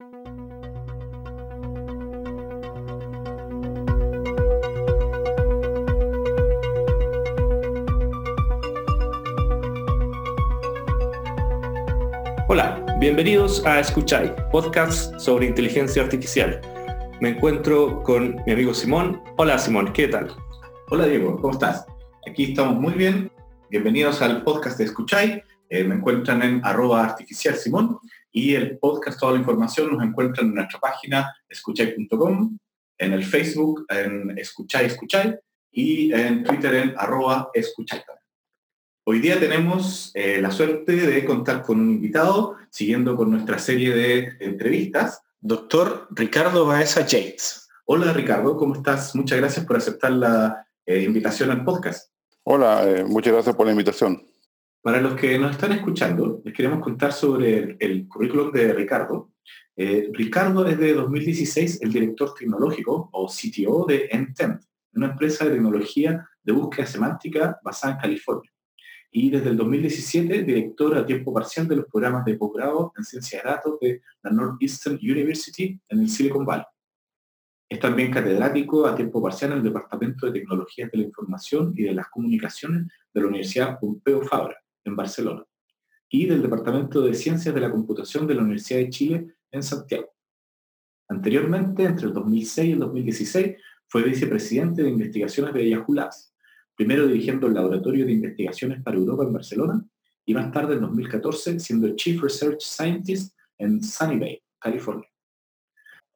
Hola, bienvenidos a Escucháis, podcast sobre inteligencia artificial. Me encuentro con mi amigo Simón. Hola Simón, ¿qué tal? Hola Diego, ¿cómo estás? Aquí estamos muy bien. Bienvenidos al podcast de Escucháis. Eh, me encuentran en arroba artificial Simón y el podcast, toda la información nos encuentran en nuestra página escucháis.com, en el Facebook en Escucháis Escucháis y en Twitter en arroba escucháis. Hoy día tenemos eh, la suerte de contar con un invitado, siguiendo con nuestra serie de entrevistas, doctor Ricardo Baeza Yates. Hola Ricardo, ¿cómo estás? Muchas gracias por aceptar la eh, invitación al podcast. Hola, eh, muchas gracias por la invitación. Para los que nos están escuchando, les queremos contar sobre el, currículum de Ricardo. Eh, Ricardo es de 2016 el director tecnológico o CTO de Entent, una empresa de tecnología de búsqueda semántica basada en California y desde el 2017 director a tiempo parcial de los programas de posgrado en ciencia de datos de la Northeastern University en el Silicon Valley. Es también catedrático a tiempo parcial en el Departamento de Tecnologías de la Información y de las Comunicaciones de la Universidad Pompeu Fabra, en Barcelona, y del Departamento de Ciencias de la Computación de la Universidad de Chile, en Santiago. Anteriormente, entre el 2006 y el 2016, fue vicepresidente de investigaciones de Yahoo primero dirigiendo el Laboratorio de Investigaciones para Europa en Barcelona y más tarde en 2014 siendo Chief Research Scientist en Sunnyvale, California.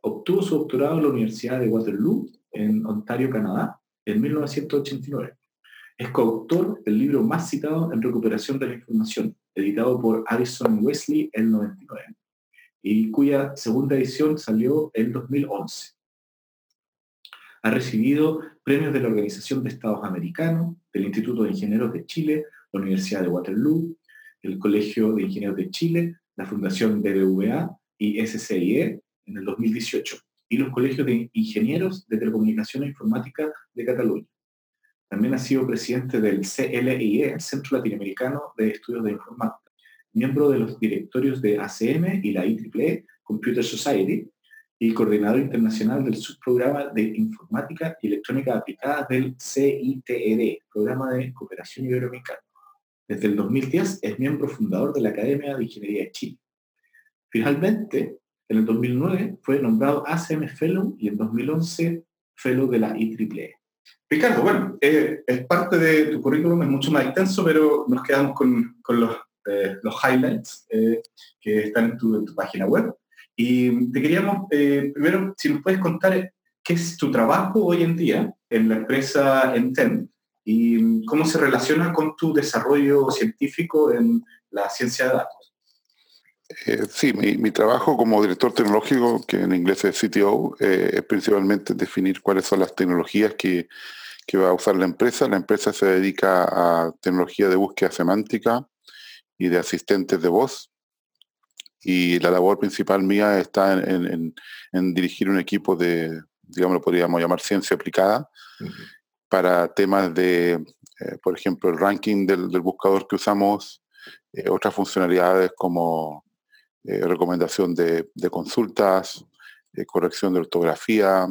Obtuvo su doctorado en la Universidad de Waterloo, en Ontario, Canadá, en 1989. Es coautor del libro más citado en recuperación de la información, editado por Addison Wesley en 99, y cuya segunda edición salió en 2011. Ha recibido premios de la Organización de Estados Americanos, del Instituto de Ingenieros de Chile, la Universidad de Waterloo, el Colegio de Ingenieros de Chile, la Fundación BBVA y SCIE en el 2018, y los Colegios de Ingenieros de Telecomunicaciones e Informática de Cataluña. También ha sido presidente del CLIE, Centro Latinoamericano de Estudios de Informática, miembro de los directorios de ACM y la IEEE Computer Society, y coordinador internacional del subprograma de Informática y Electrónica Aplicada del CITED, Programa de Cooperación Iberoamericana. Desde el 2010 es miembro fundador de la Academia de Ingeniería de Chile. Finalmente, en el 2009 fue nombrado ACM Fellow y en 2011 Fellow de la IEEE. Ricardo, bueno, eh, es parte de tu currículum, es mucho más extenso, pero nos quedamos con, eh, los highlights eh, que están en tu, página web. Y te queríamos, primero, si nos puedes contar qué es tu trabajo hoy en día en la empresa Enten y cómo se relaciona con tu desarrollo científico en la ciencia de datos. Sí, mi, trabajo como director tecnológico, que en inglés es CTO, es principalmente definir cuáles son las tecnologías que, que va a usar la empresa. La empresa se dedica a tecnología de búsqueda semántica y de asistentes de voz y la labor principal mía está en, dirigir un equipo de, digamos, lo podríamos llamar ciencia aplicada, para temas de, eh, por ejemplo, el ranking del, buscador que usamos, eh, otras funcionalidades como eh, recomendación de, consultas, corrección de ortografía,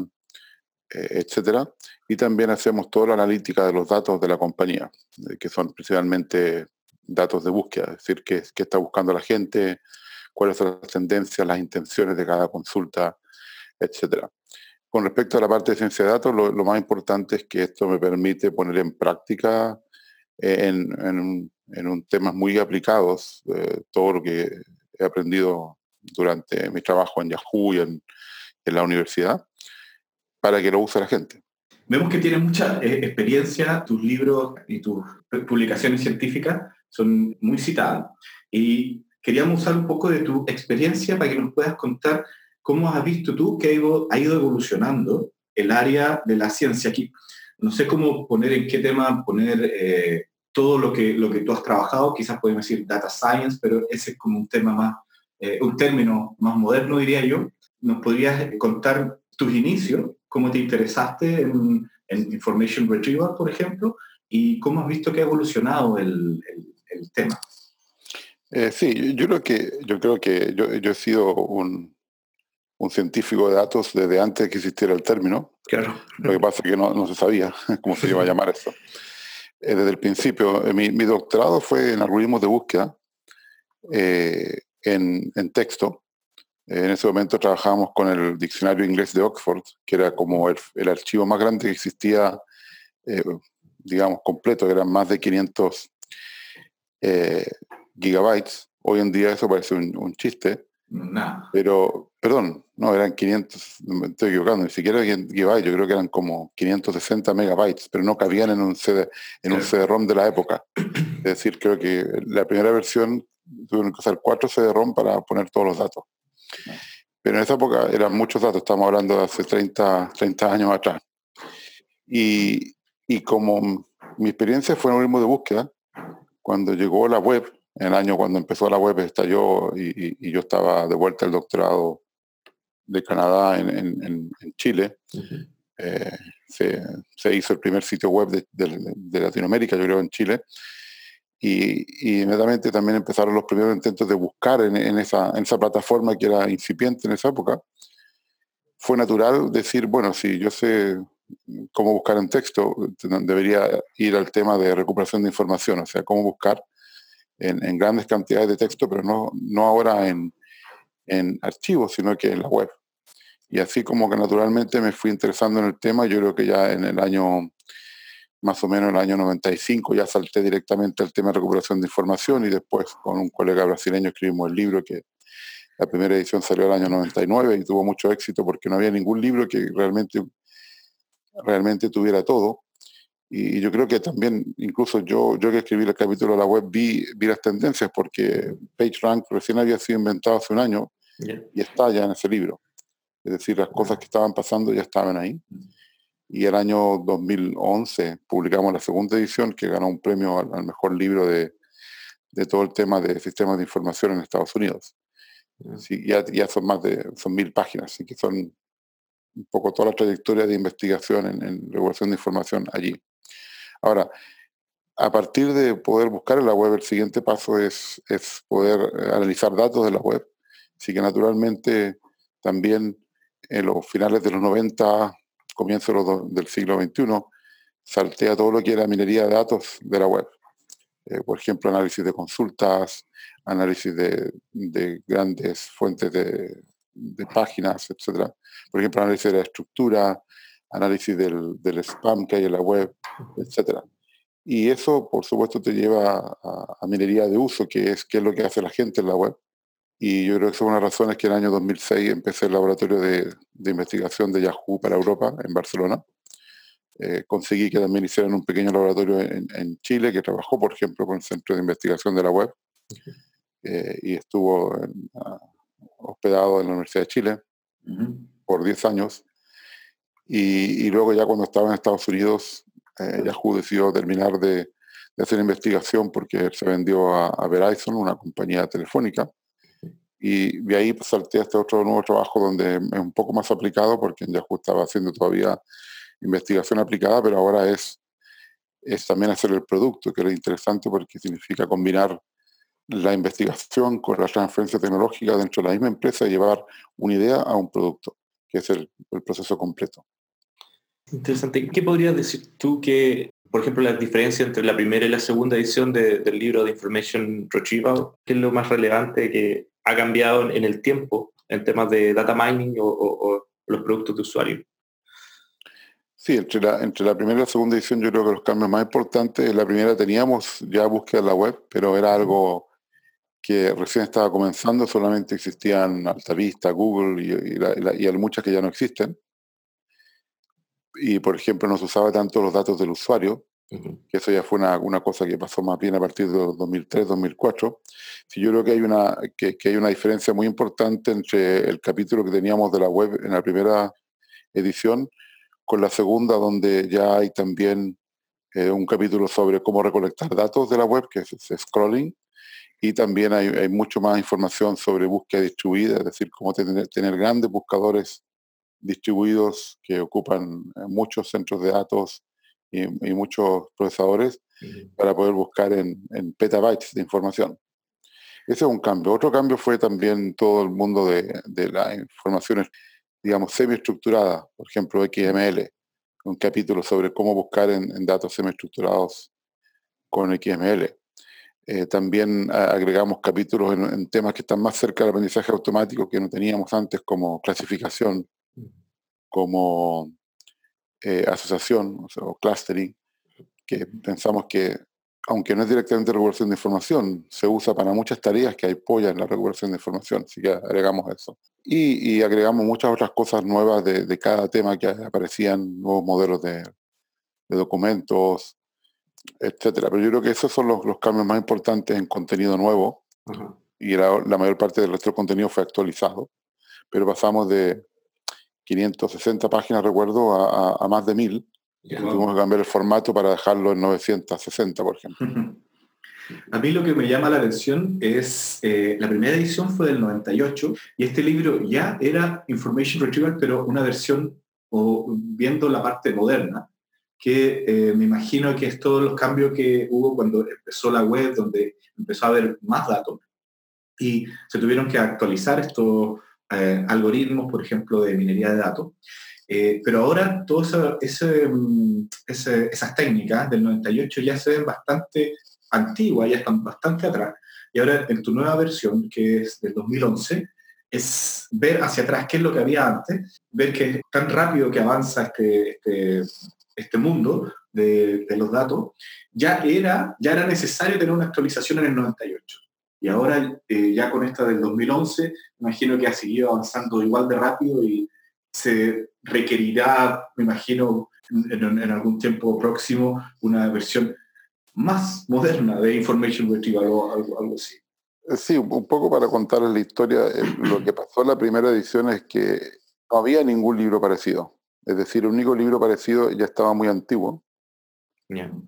etcétera. Y también hacemos toda la analítica de los datos de la compañía, que son principalmente datos de búsqueda, es decir, qué, está buscando la gente, cuáles son las tendencias, las intenciones de cada consulta, etcétera. Con respecto a la parte de ciencia de datos, lo, más importante es que esto me permite poner en práctica eh, en, en, temas muy aplicados eh, todo lo que he aprendido durante mi trabajo en Yahoo y en, en la universidad para que lo use la gente. Vemos que tienes mucha eh, experiencia, tus libros y tus publicaciones científicas son muy citadas y queríamos usar un poco de tu experiencia para que nos puedas contar cómo has visto tú que ha ido, evolucionando el área de la ciencia aquí. No sé cómo poner en qué tema poner eh, todo lo que, lo que tú has trabajado, quizás podemos decir data science, pero ese es como un tema más, eh, un término más moderno, diría yo. ¿Nos podrías contar tus inicios, cómo te interesaste en, Information Retrieval, por ejemplo, y cómo has visto que ha evolucionado el, el tema? Eh, sí, yo, creo que, yo creo que yo, he sido un, un científico de datos desde antes que existiera el término. Claro. Lo que pasa es que no, se sabía cómo se iba a llamar eso. Eh, desde el principio, eh, mi, doctorado fue en algoritmos de búsqueda eh, en, texto. En ese momento trabajábamos con el diccionario inglés de Oxford, que era como el, archivo más grande que existía, digamos, completo, eran más de 500 gigabytes. Hoy en día eso parece un chiste, pero, perdón, no, eran 500, me estoy equivocando, ni siquiera gigabytes, yo creo que eran como 560 megabytes, pero no cabían en un, CD, en un CD-ROM de la época. Es decir, creo que la primera versión tuvieron que usar cuatro CD-ROM para poner todos los datos. Pero en esa época eran muchos datos, estamos hablando de hace 30, 30 años atrás. Y, y como mi experiencia fue en un ritmo de búsqueda, cuando llegó la web, en el año cuando empezó la web estalló y, y, yo estaba de vuelta al doctorado de Canadá en, en, Chile. Eh, se, se, hizo el primer sitio web de, de, Latinoamérica, yo creo, en Chile. Y, y, inmediatamente también empezaron los primeros intentos de buscar en, esa, plataforma que era incipiente en esa época. Fue natural decir, bueno, si yo sé cómo buscar en texto, debería ir al tema de recuperación de información, o sea, cómo buscar en, grandes cantidades de texto, pero no, no ahora en archivos, sino que en la web. Y así como que naturalmente me fui interesando en el tema, yo creo que ya en el año, más o menos en el año 95, ya salté directamente al tema de recuperación de información y después con un colega brasileño escribimos el libro que la primera edición salió el año 99 y tuvo mucho éxito porque no había ningún libro que realmente, realmente tuviera todo. Y yo creo que también, incluso yo, yo que escribí el capítulo de la web, vi, vi las tendencias porque PageRank recién había sido inventado hace un año y está ya en ese libro. Es decir, las cosas que estaban pasando ya estaban ahí. Y el año 2011 publicamos la segunda edición que ganó un premio al, mejor libro de, de, todo el tema de sistemas de información en Estados Unidos. Sí, ya, ya son más de son mil páginas, así que son un poco toda la trayectoria de investigación en, en regulación de información allí. Ahora, a partir de poder buscar en la web, el siguiente paso es, es poder eh, analizar datos de la web. Así que naturalmente también en los finales de los 90, comienzos del siglo XXI, saltea todo lo que era minería de datos de la web. Eh, por ejemplo, análisis de consultas, análisis de, grandes fuentes de, páginas, etc. Por ejemplo, análisis de la estructura, análisis del, spam que hay en la web, etc. Y eso, por supuesto, te lleva a, minería de uso, que es, qué es lo que hace la gente en la web. Y yo creo que son una razón es que en el año 2006 empecé el laboratorio de, de investigación de Yahoo para Europa, en Barcelona. Eh, conseguí que también hicieran un pequeño laboratorio en, en, Chile que trabajó, por ejemplo, con el Centro de Investigación de la Web eh, y estuvo hospedado en la Universidad de Chile por 10 años y, luego ya cuando estaba en Estados Unidos, eh, Yahoo decidió terminar de, hacer investigación porque se vendió a, Verizon, una compañía telefónica. Y de ahí pues, salté a este otro nuevo trabajo donde es un poco más aplicado porque en Yahoo estaba haciendo todavía investigación aplicada, pero ahora es, es también hacer el producto, que es interesante porque significa combinar la investigación con la transferencia tecnológica dentro de la misma empresa y llevar una idea a un producto, que es el proceso completo. Interesante. ¿Qué podrías decir tú que, por ejemplo, la diferencia entre la primera y la segunda edición del libro de Information Retrieval, qué es lo más relevante que ha cambiado en, el tiempo en temas de data mining o, los productos de usuario? Sí, entre la, entre la primera y la segunda edición yo creo que los cambios más importantes, en la primera teníamos ya búsqueda en la web, pero era algo que recién estaba comenzando, solamente existían Altavista, Google y, y hay muchas que ya no existen y por ejemplo no se usaba tanto los datos del usuario, que eso ya fue una, una, cosa que pasó más bien a partir de 2003, 2004. Sí, yo creo que hay, una, que, hay una diferencia muy importante entre el capítulo que teníamos de la web en la primera edición con la segunda, donde ya hay también eh, un capítulo sobre cómo recolectar datos de la web, que es, scrolling, y también hay, hay, mucho más información sobre búsqueda distribuida, es decir, cómo tener, tener grandes buscadores distribuidos que ocupan eh, muchos centros de datos y, muchos procesadores para poder buscar en, petabytes de información. Ese es un cambio. Otro cambio fue también todo el mundo de, de las informaciones, digamos, semi-estructuradas, por ejemplo, XML, un capítulo sobre cómo buscar en, datos semi-estructurados con XML. Eh, también agregamos capítulos en, temas que están más cerca del aprendizaje automático que no teníamos antes, como clasificación, como eh, asociación o, clustering, que pensamos que, aunque no es directamente recuperación de información, se usa para muchas tareas que apoyan la recuperación de información, así que agregamos eso. Y, agregamos muchas otras cosas nuevas de, cada tema que aparecían, nuevos modelos de, documentos, etcétera. Pero yo creo que esos son los, cambios más importantes en contenido nuevo. Y la, mayor parte del resto del contenido fue actualizado. Pero pasamos de 560 páginas, recuerdo, a, más de 1000. Tuvimos que cambiar el formato para dejarlo en 960, por ejemplo. A mí lo que me llama la atención es, eh, la primera edición fue del 98 y este libro ya era Information Retrieval, pero una versión o viendo la parte moderna, que eh, me imagino que es todos los cambios que hubo cuando empezó la web, donde empezó a haber más datos y se tuvieron que actualizar estos eh, algoritmos, por ejemplo, de minería de datos. pero ahora todas mm, esas técnicas del 98 ya se ven bastante antigua, ya están bastante atrás. Y ahora en tu nueva versión, que es del 2011, es ver hacia atrás qué es lo que había antes, ver que es tan rápido que avanza este, este, este mundo de, los datos, ya era, ya era necesario tener una actualización en el 98. Y ahora, eh, ya con esta del 2011, imagino que ha seguido avanzando igual de rápido y se requerirá, me imagino, en algún tiempo próximo, una versión más moderna de Information Retrieval o algo, algo así. Eh, sí, un poco para contarles la historia, eh, lo que pasó en la primera edición es que no había ningún libro parecido. Es decir, el único libro parecido ya estaba muy antiguo.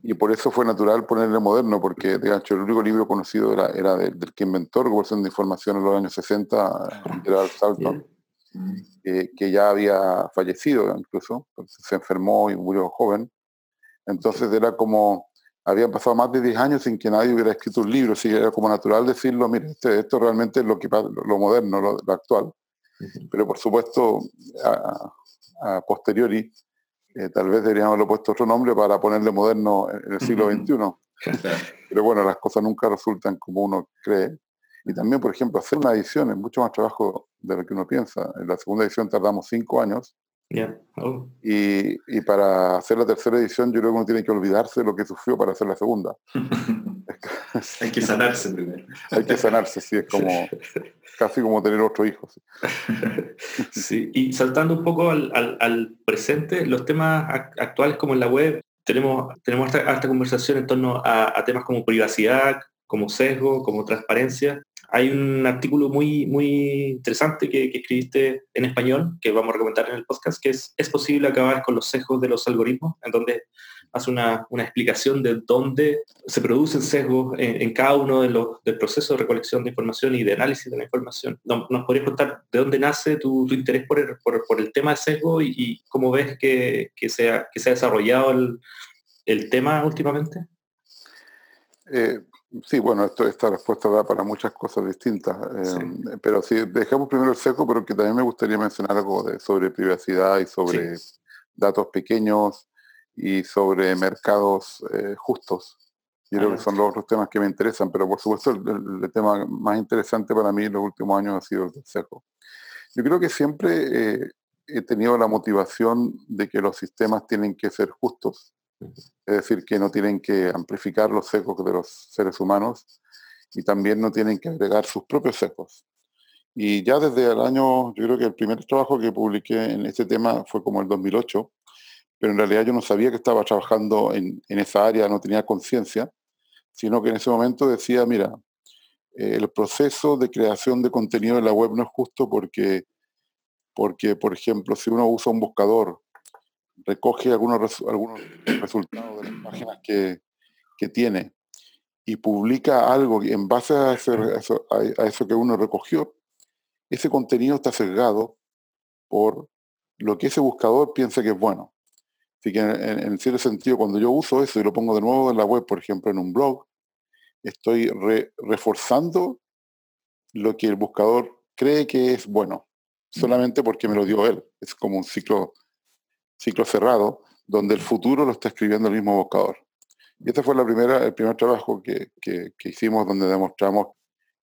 Y por eso fue natural ponerle moderno, porque de hecho el único libro conocido era, era del, que inventó recuperación de información en los años 60, Gerald Salton, que ya había fallecido incluso, se enfermó y murió joven. Entonces era como habían pasado más de 10 años sin que nadie hubiera escrito un libro, así que era como natural decirlo, mire, este, esto realmente es lo, que, lo moderno, lo, actual. Pero por supuesto, a, posteriori, eh, tal vez deberíamos haberlo puesto otro nombre para ponerle moderno en el siglo XXI. Pero bueno, las cosas nunca resultan como uno cree. Y también, por ejemplo, hacer una edición es mucho más trabajo de lo que uno piensa. En la segunda edición tardamos cinco años Oh. Y, para hacer la tercera edición yo creo que uno tiene que olvidarse de lo que sufrió para hacer la segunda. Hay que sanarse primero. Hay que sanarse, sí, es como casi como tener otro hijo. Sí. y saltando un poco al, presente, los temas actuales como en la web, tenemos, tenemos esta, conversación en torno a, a temas como privacidad, como sesgo, como transparencia. Hay un artículo muy, muy interesante que, escribiste en español, que vamos a recomendar en el podcast, que es ¿Es posible acabar con los sesgos de los algoritmos? En donde hace una, explicación de dónde se producen sesgos en, cada uno de los del de recolección de información y de análisis de la información. ¿Nos podrías contar de dónde nace tu, interés por el, tema de sesgo y, cómo ves que, que, se ha, que se ha desarrollado el, tema últimamente? Eh, Sí, bueno, esto, esta respuesta da para muchas cosas distintas, em, pero sí, dejamos primero el seco, pero que también me gustaría mencionar algo de, sobre privacidad y sobre datos pequeños y sobre mercados eh, justos. Yo creo que son los otros temas que me interesan, pero por supuesto el, tema más interesante para mí en los últimos años ha sido el del seco. Yo creo que siempre eh, he tenido la motivación de que los sistemas tienen que ser justos es decir, que no tienen que amplificar los secos de los seres humanos y también no tienen que agregar sus propios secos. Y ya desde el año, yo creo que el primer trabajo que publiqué en este tema fue como el 2008, pero en realidad yo no sabía que estaba trabajando en, esa área, no tenía conciencia, sino que en ese momento decía, mira, eh, el proceso de creación de contenido en la web no es justo porque, porque, por ejemplo, si uno usa un buscador recoge algunos, algunos resultados de las páginas que, tiene y publica algo en base a, eso, a, eso, que uno recogió, ese contenido está sesgado por lo que ese buscador piensa que es bueno. Así que en, cierto sentido, cuando yo uso eso y lo pongo de nuevo en la web, por ejemplo, en un blog, estoy reforzando lo que el buscador cree que es bueno, solamente porque me lo dio él. Es como un ciclo, ciclo cerrado, donde el futuro lo está escribiendo el mismo buscador. Y este fue la primera, el primer trabajo que, que, hicimos donde demostramos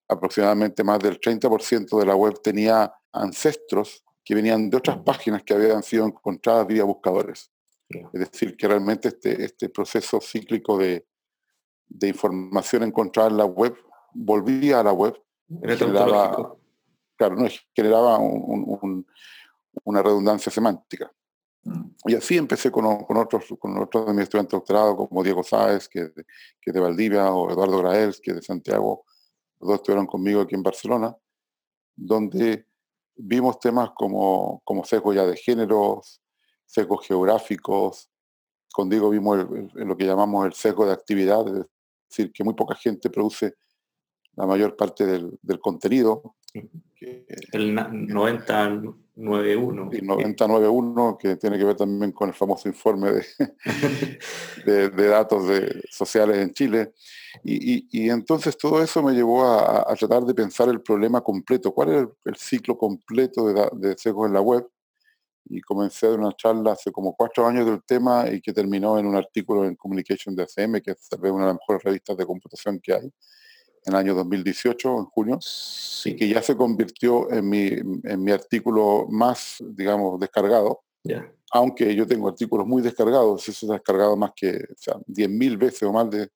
aproximadamente más del 30% de la web tenía ancestros que venían de otras páginas que habían sido encontradas vía buscadores. Es decir, que realmente este, este proceso cíclico de, de información encontrada en la web volvía a la web. Generaba, claro, no, generaba una redundancia semántica. Y así empecé con, con, otros, con otros de mis estudiantes de doctorado, como Diego Sáez, que, que es de Valdivia, o Eduardo Graels, que es de Santiago. Los dos estuvieron conmigo aquí en Barcelona, donde vimos temas como, como sesgo ya de géneros, sesgos geográficos. Con Diego vimos lo que llamamos el sesgo de actividad, es decir, que muy poca gente produce la mayor parte del, del contenido. el 9091. El 9091, que tiene que ver también con el famoso informe de, de, datos de, sociales en Chile. Y, y, entonces todo eso me llevó a, a, tratar de pensar el problema completo. ¿Cuál es el, ciclo completo de, de sesgos en la web? y comencé dar una charla hace como cuatro años del tema y que terminó en un artículo en Communication de ACM, que es tal vez una de las mejores revistas de computación que hay, en el año 2018, en junio, y que ya se convirtió en mi, en mi artículo más, digamos, descargado. Aunque yo tengo artículos muy descargados, eso se ha descargado más que o sea, 10.000 veces o más de,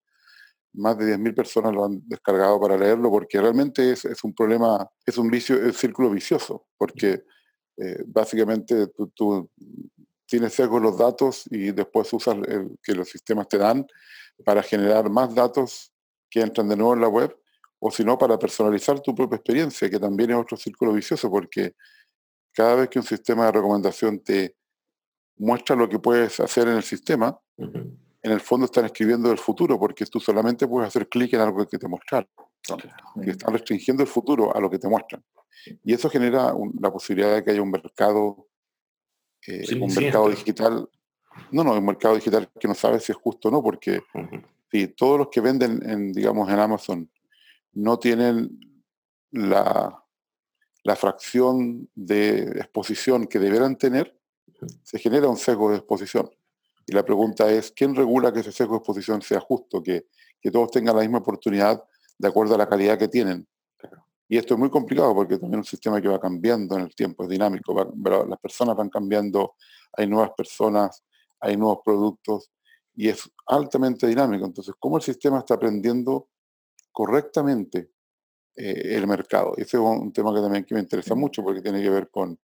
más de 10.000 personas lo han descargado para leerlo, porque realmente es, es un problema, es un vicio, es un círculo vicioso, porque eh, básicamente tú, tienes sesgo los datos y después usas el, que los sistemas te dan para generar más datos que entran de nuevo en la web, o si no, para personalizar tu propia experiencia, que también es otro círculo vicioso, porque cada vez que un sistema de recomendación te muestra lo que puedes hacer en el sistema, en el fondo están escribiendo el futuro, porque tú solamente puedes hacer clic en algo que te mostraron. están restringiendo el futuro a lo que te muestran. Y eso genera la posibilidad de que haya un mercado, eh, un mercado digital, no, no, un mercado digital que no sabe si es justo o no, porque si todos los que venden, en, digamos, en Amazon no tienen la, la fracción de exposición que deberán tener, se genera un sesgo de exposición. Y la pregunta es, ¿quién regula que ese sesgo de exposición sea justo, que, que todos tengan la misma oportunidad de acuerdo a la calidad que tienen? Y esto es muy complicado porque también es un sistema que va cambiando en el tiempo, es dinámico, las personas van cambiando, hay nuevas personas, hay nuevos productos y es altamente dinámico. Entonces, ¿cómo el sistema está aprendiendo correctamente eh, el mercado? Ese es un tema que también que me interesa mucho porque tiene que ver con,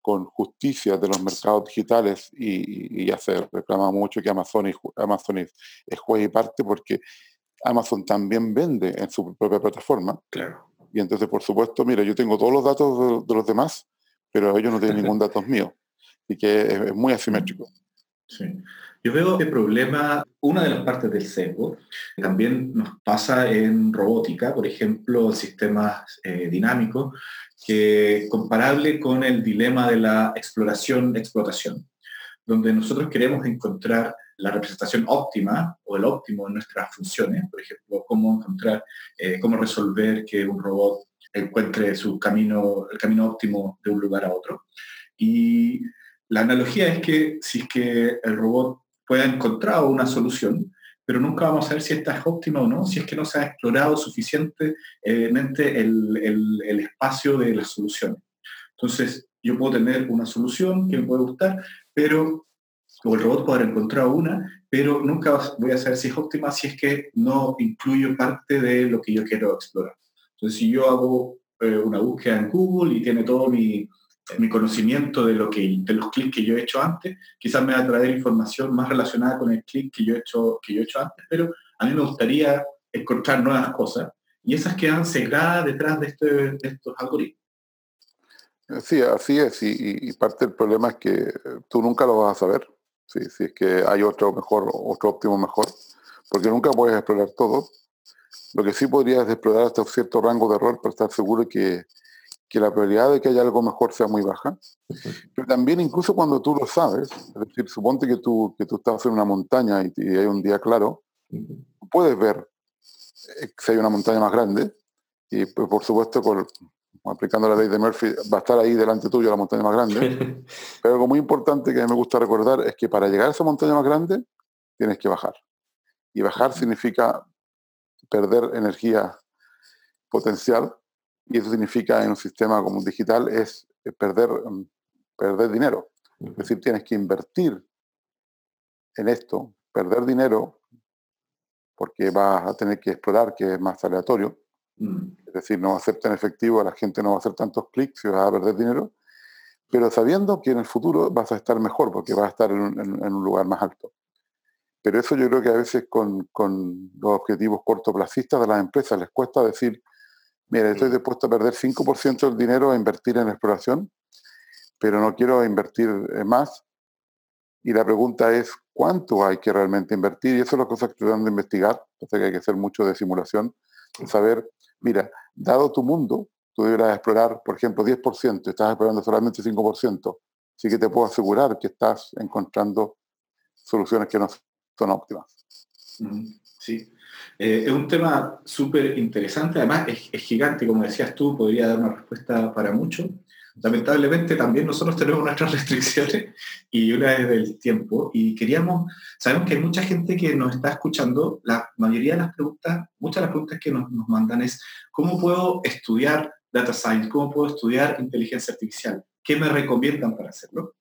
con justicia de los mercados digitales y, ya se reclama mucho que Amazon, y, Amazon es, es juez y parte porque Amazon también vende en su propia plataforma. Claro. Y entonces, por supuesto, mira, yo tengo todos los datos de, los demás, pero ellos no tienen ningún dato mío. Y que es, muy asimétrico. Sí. Yo veo este problema, una de las partes del sesgo, también nos pasa en robótica, por ejemplo, sistemas eh, dinámicos, que comparable con el dilema de la exploración-explotación, donde nosotros queremos encontrar la representación óptima o el óptimo de nuestras funciones, por ejemplo, cómo encontrar, eh, cómo resolver que un robot encuentre su camino, el camino óptimo de un lugar a otro. Y la analogía es que si es que el robot pueda encontrar una solución, pero nunca vamos a ver si esta es óptima o no, si es que no se ha explorado suficientemente el, el, el espacio de las soluciones. Entonces, yo puedo tener una solución que me puede gustar, pero o el robot podrá encontrar una, pero nunca voy a saber si es óptima si es que no incluyo parte de lo que yo quiero explorar. Entonces, si yo hago eh, una búsqueda en Google y tiene todo mi, mi conocimiento de, lo que, de los clics que yo he hecho antes, quizás me va a traer información más relacionada con el clic que yo he hecho, que yo he hecho antes, pero a mí me gustaría encontrar nuevas cosas y esas quedan cegadas detrás de, este, estos algoritmos. Sí, así es, y, parte del problema es que tú nunca lo vas a saber si, si es que hay otro mejor, otro óptimo mejor, porque nunca puedes explorar todo. Lo que sí podrías explorar hasta un cierto rango de error para estar seguro que, que la probabilidad de que haya algo mejor sea muy baja. Pero también incluso cuando tú lo sabes, es decir, suponte que tú, que tú estás en una montaña y, y hay un día claro, puedes ver eh, si hay una montaña más grande, Y pues, por supuesto, con, aplicando la ley de Murphy, va a estar ahí delante tuyo la montaña más grande. Pero algo muy importante que me gusta recordar es que para llegar a esa montaña más grande tienes que bajar. Y bajar significa perder energía potencial y eso significa en un sistema como un digital es perder, mm, perder dinero. Es decir, tienes que invertir en esto, perder dinero porque vas a tener que explorar, que es más aleatorio, Mm. Es decir, no va a ser tan efectivo, la gente no va a hacer tantos clics y vas a perder dinero, pero sabiendo que en el futuro vas a estar mejor porque vas a estar en un, lugar más alto. Pero eso yo creo que a veces con, los objetivos cortoplacistas de las empresas les cuesta decir, mira, estoy dispuesto a perder 5% del dinero a invertir en exploración, pero no quiero invertir más. Y la pregunta es, ¿cuánto hay que realmente invertir? Y eso es lo que estoy tratando de investigar. Entonces que hay que hacer mucho de simulación, saber mira, dado tu mundo, tú deberás explorar, por ejemplo, 10%, estás explorando solamente 5%, así que te puedo asegurar que estás encontrando soluciones que no son óptimas. Sí, eh, es un tema súper interesante, además es, es, gigante, como decías tú, podría dar una respuesta para mucho lamentablemente también nosotros tenemos nuestras restricciones y una es del tiempo. Y queríamos, sabemos que hay mucha gente que nos está escuchando, la mayoría de las preguntas, muchas de las preguntas que nos, nos mandan es, ¿cómo puedo estudiar data science? ¿Cómo puedo estudiar inteligencia artificial? ¿Qué me recomiendan para hacerlo?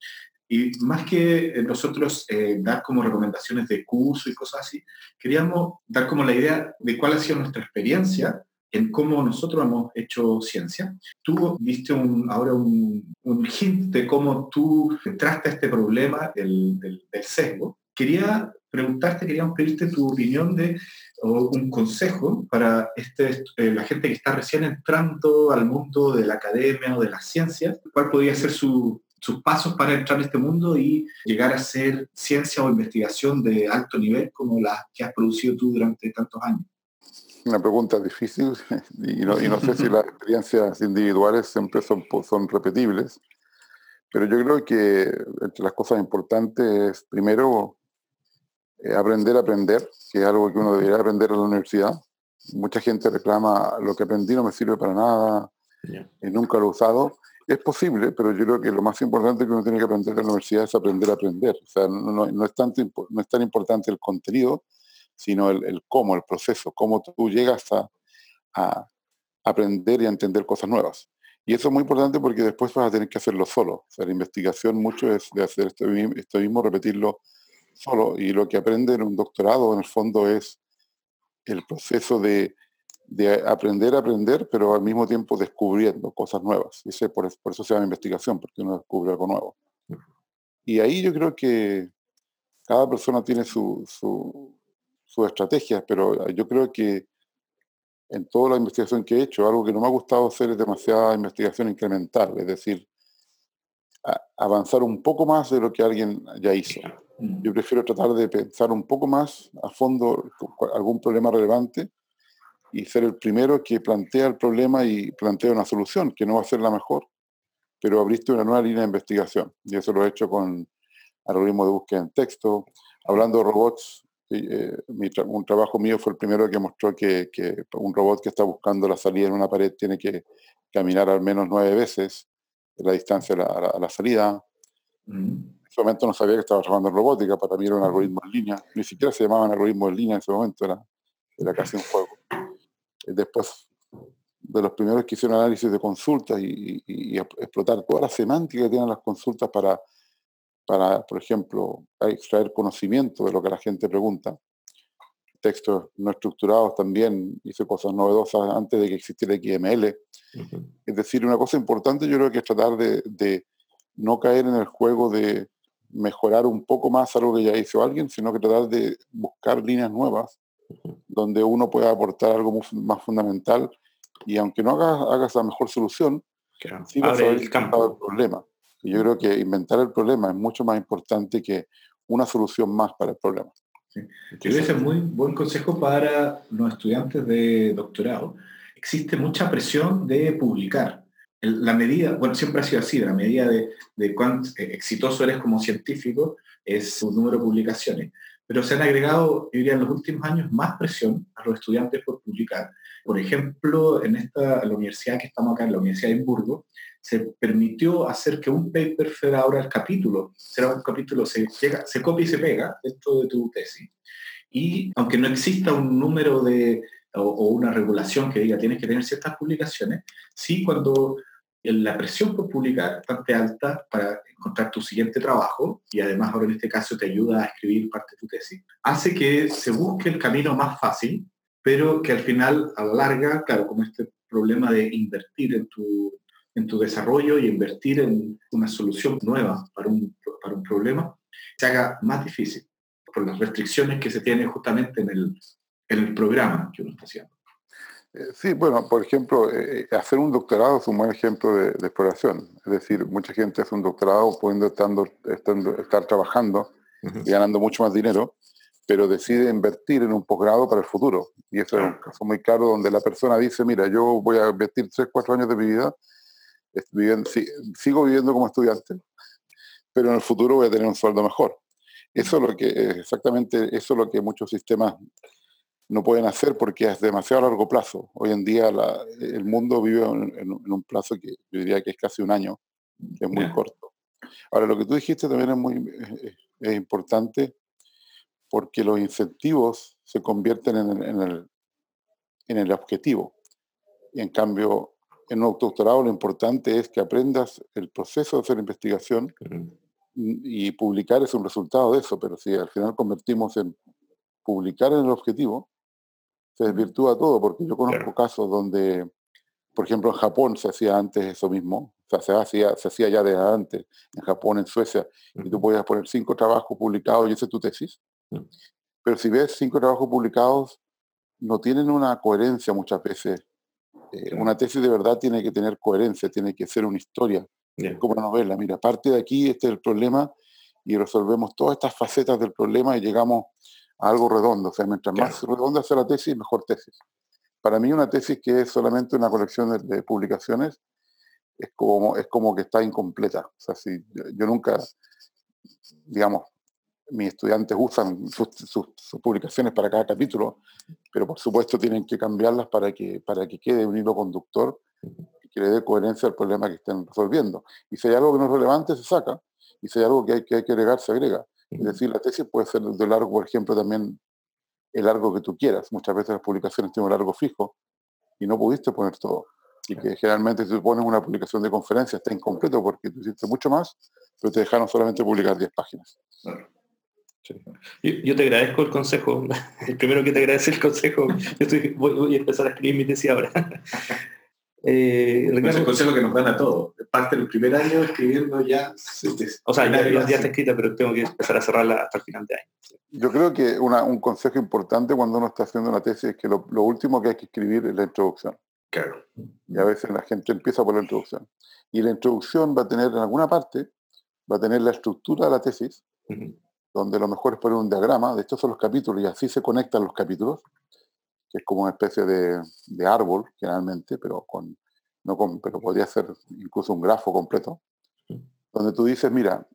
Y más que nosotros eh, dar como recomendaciones de curso y cosas así, queríamos dar como la idea de cuál ha sido nuestra experiencia en cómo nosotros hemos hecho ciencia. Tú diste un, ahora un, un, hint de cómo tú entraste este problema del, del, sesgo. Quería preguntarte, queríamos pedirte tu opinión de o un consejo para este, eh, la gente que está recién entrando al mundo de la academia o de la ciencia. ¿Cuál podría ser su, sus pasos para entrar en este mundo y llegar a hacer ciencia o investigación de alto nivel como la que has producido tú durante tantos años? una pregunta difícil y no, y no sé si las experiencias individuales siempre son, son repetibles, pero yo creo que entre las cosas importantes es primero eh, aprender a aprender, que es algo que uno debería aprender en la universidad. Mucha gente reclama lo que aprendí no me sirve para nada, y nunca lo he usado. Es posible, pero yo creo que lo más importante que uno tiene que aprender en la universidad es aprender a aprender. O sea, no, es, no es tan importante el contenido, sino el, cómo, el proceso, cómo tú llegas a, aprender y a entender cosas nuevas. Y eso es muy importante porque después vas a tener que hacerlo solo. O sea, la investigación mucho es de hacer esto, mismo, repetirlo solo. Y lo que aprende en un doctorado, en el fondo, es el proceso de, aprender a aprender, pero al mismo tiempo descubriendo cosas nuevas. Y por, por, eso se llama investigación, porque uno descubre algo nuevo. Y ahí yo creo que cada persona tiene su, sus estrategias, pero yo creo que en toda la investigación que he hecho, algo que no me ha gustado hacer es demasiada investigación incremental, es decir, avanzar un poco más de lo que alguien ya hizo. Mm. Yo prefiero tratar de pensar un poco más a fondo algún problema relevante y ser el primero que plantea el problema y plantea una solución, que no va a ser la mejor, pero abriste una nueva línea de investigación. Y eso lo he hecho con algoritmos de búsqueda en texto, hablando de robots, eh, un trabajo mío fue el primero que mostró que, un robot que está buscando la salida en una pared tiene que caminar al menos nueve veces la distancia a la, salida. Mm. En ese momento no sabía que estaba trabajando en robótica, para mí era un algoritmo en línea. Ni siquiera se llamaban algoritmos en línea en ese momento, era, era casi un juego. Después de los primeros que hicieron análisis de consultas y, y explotar toda la semántica que tienen las consultas para para, por ejemplo, extraer conocimiento de lo que la gente pregunta. Textos no estructurados también, hice cosas novedosas antes de que existiera XML. Es decir, una cosa importante yo creo que es tratar de, no caer en el juego de mejorar un poco más algo que ya hizo alguien, sino que tratar de buscar líneas nuevas donde uno pueda aportar algo más fundamental y aunque no hagas, hagas la mejor solución, sí vas a el campo del problema yo creo que inventar el problema es mucho más importante que una solución más para el problema. Sí. Creo es muy buen consejo para los estudiantes de doctorado. Existe mucha presión de publicar. La medida, bueno, siempre ha sido así, la medida de, de cuán exitoso eres como científico es su número de publicaciones. Pero se han agregado, yo diría, en los últimos años más presión a los estudiantes por publicar. Por ejemplo, en esta, la universidad que estamos acá, en la Universidad de Edimburgo, se permitió hacer que un paper fuera ahora el capítulo, será un capítulo, se, llega, se copia y se pega dentro de tu tesis. Y aunque no exista un número de, o una regulación que diga tienes que tener ciertas publicaciones, sí cuando la presión por publicar es bastante alta para encontrar tu siguiente trabajo y además ahora en este caso te ayuda a escribir parte de tu tesis. Hace que se busque el camino más fácil, pero que al final, a la larga, claro, como este problema de invertir en tu, en tu desarrollo y invertir en una solución nueva para un, para un problema, se haga más difícil por las restricciones que se tienen justamente en el, en el programa que uno está haciendo. Eh, sí, bueno, por ejemplo, eh, eh, hacer un doctorado es un buen ejemplo de, exploración. Es decir, mucha gente hace un doctorado pudiendo estando, estar trabajando y ganando mucho más dinero, pero decide invertir en un posgrado para el futuro. Y eso es un caso muy claro donde la persona dice, mira, yo voy a invertir 3, 4 años de mi vida, sigo viviendo como estudiante, pero en el futuro voy a tener un sueldo mejor. Eso es lo que, exactamente, eso es lo que muchos sistemas no pueden hacer porque es demasiado largo plazo. Hoy en día el mundo vive en, un plazo que yo diría que es casi un año, que es muy corto. Ahora, lo que tú dijiste también es muy es, importante porque los incentivos se convierten en, el, en el objetivo. Y en cambio, en un doctorado lo importante es que aprendas el proceso de hacer investigación y publicar es un resultado de eso, pero si al final convertimos en publicar en el objetivo, se desvirtúa todo, porque yo conozco casos donde, por ejemplo, en Japón se hacía antes eso mismo, o sea, se hacía, se hacía ya desde antes, en Japón, en Suecia, y tú podías poner cinco trabajos publicados y esa es tu tesis. Pero si ves cinco trabajos publicados, no tienen una coherencia muchas veces. Eh, una tesis de verdad tiene que tener coherencia, tiene que ser una historia, como una novela. Mira, parte de aquí, este es el problema, y resolvemos todas estas facetas del problema y llegamos algo redondo. O sea, mientras más redonda sea la tesis, mejor tesis. Para mí una tesis que es solamente una colección de, publicaciones es como, es como que está incompleta. O sea, si yo, nunca, digamos, mis estudiantes usan sus, publicaciones para cada capítulo, pero por supuesto tienen que cambiarlas para que, para que quede un hilo conductor que le dé coherencia al problema que estén resolviendo. Y si hay algo que no es relevante, se saca. Y si hay algo que hay que, hay que agregar, se agrega. Es decir, la tesis puede ser de largo, por ejemplo, también el largo que tú quieras. Muchas veces las publicaciones tienen un largo fijo y no pudiste poner todo. Y que generalmente si tú pones una publicación de conferencia está incompleto porque tú hiciste mucho más, pero te dejaron solamente publicar 10 páginas. Yo, te agradezco el consejo. El primero que te agradece el consejo. Yo voy, voy, a empezar a escribir mi tesis ahora. Eh, es el consejo que nos dan a todos. Parte del primer año escribiendo ya. O sea, ya, ya, está escrita, pero tengo que empezar a cerrarla hasta el final de año. Yo creo que un consejo importante cuando uno está haciendo una tesis es que lo, último que hay que escribir es la introducción. Claro. Y a veces la gente empieza por la introducción. Y la introducción va a tener en alguna parte, va a tener la estructura de la tesis, donde lo mejor es poner un diagrama, de estos son los capítulos y así se conectan los capítulos que es como una especie de, de árbol, generalmente, pero, con, no con, pero podría ser incluso un grafo completo, donde tú dices, mira,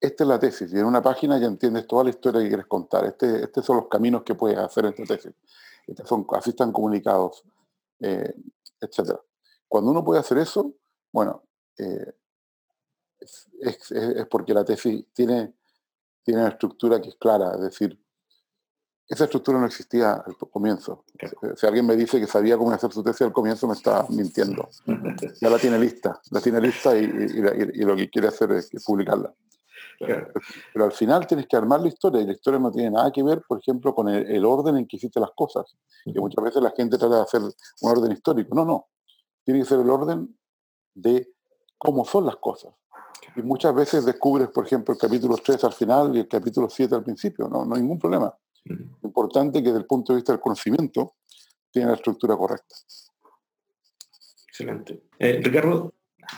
esta es la tesis, y en una página ya entiendes toda la historia que quieres contar. Este, estos son los caminos que puedes hacer en esta tesis. Estos son, así están comunicados, eh, etc. Cuando uno puede hacer eso, bueno, eh, es, es, es, porque la tesis tiene, tiene una estructura que es clara, es decir, esa estructura no existía al comienzo. Si alguien me dice que sabía cómo hacer su tesis al comienzo, me está mintiendo. Ya la tiene lista, la tiene lista y, lo que quiere hacer es publicarla. Pero al final tienes que armar la historia y la historia no tiene nada que ver, por ejemplo, con el, orden en que hiciste las cosas. Que muchas veces la gente trata de hacer un orden histórico. No, no. Tiene que ser el orden de cómo son las cosas. Y muchas veces descubres, por ejemplo, el capítulo 3 al final y el capítulo 7 al principio. No, no hay ningún problema importante que desde el punto de vista del conocimiento tiene la estructura correcta. Excelente. Eh, Ricardo,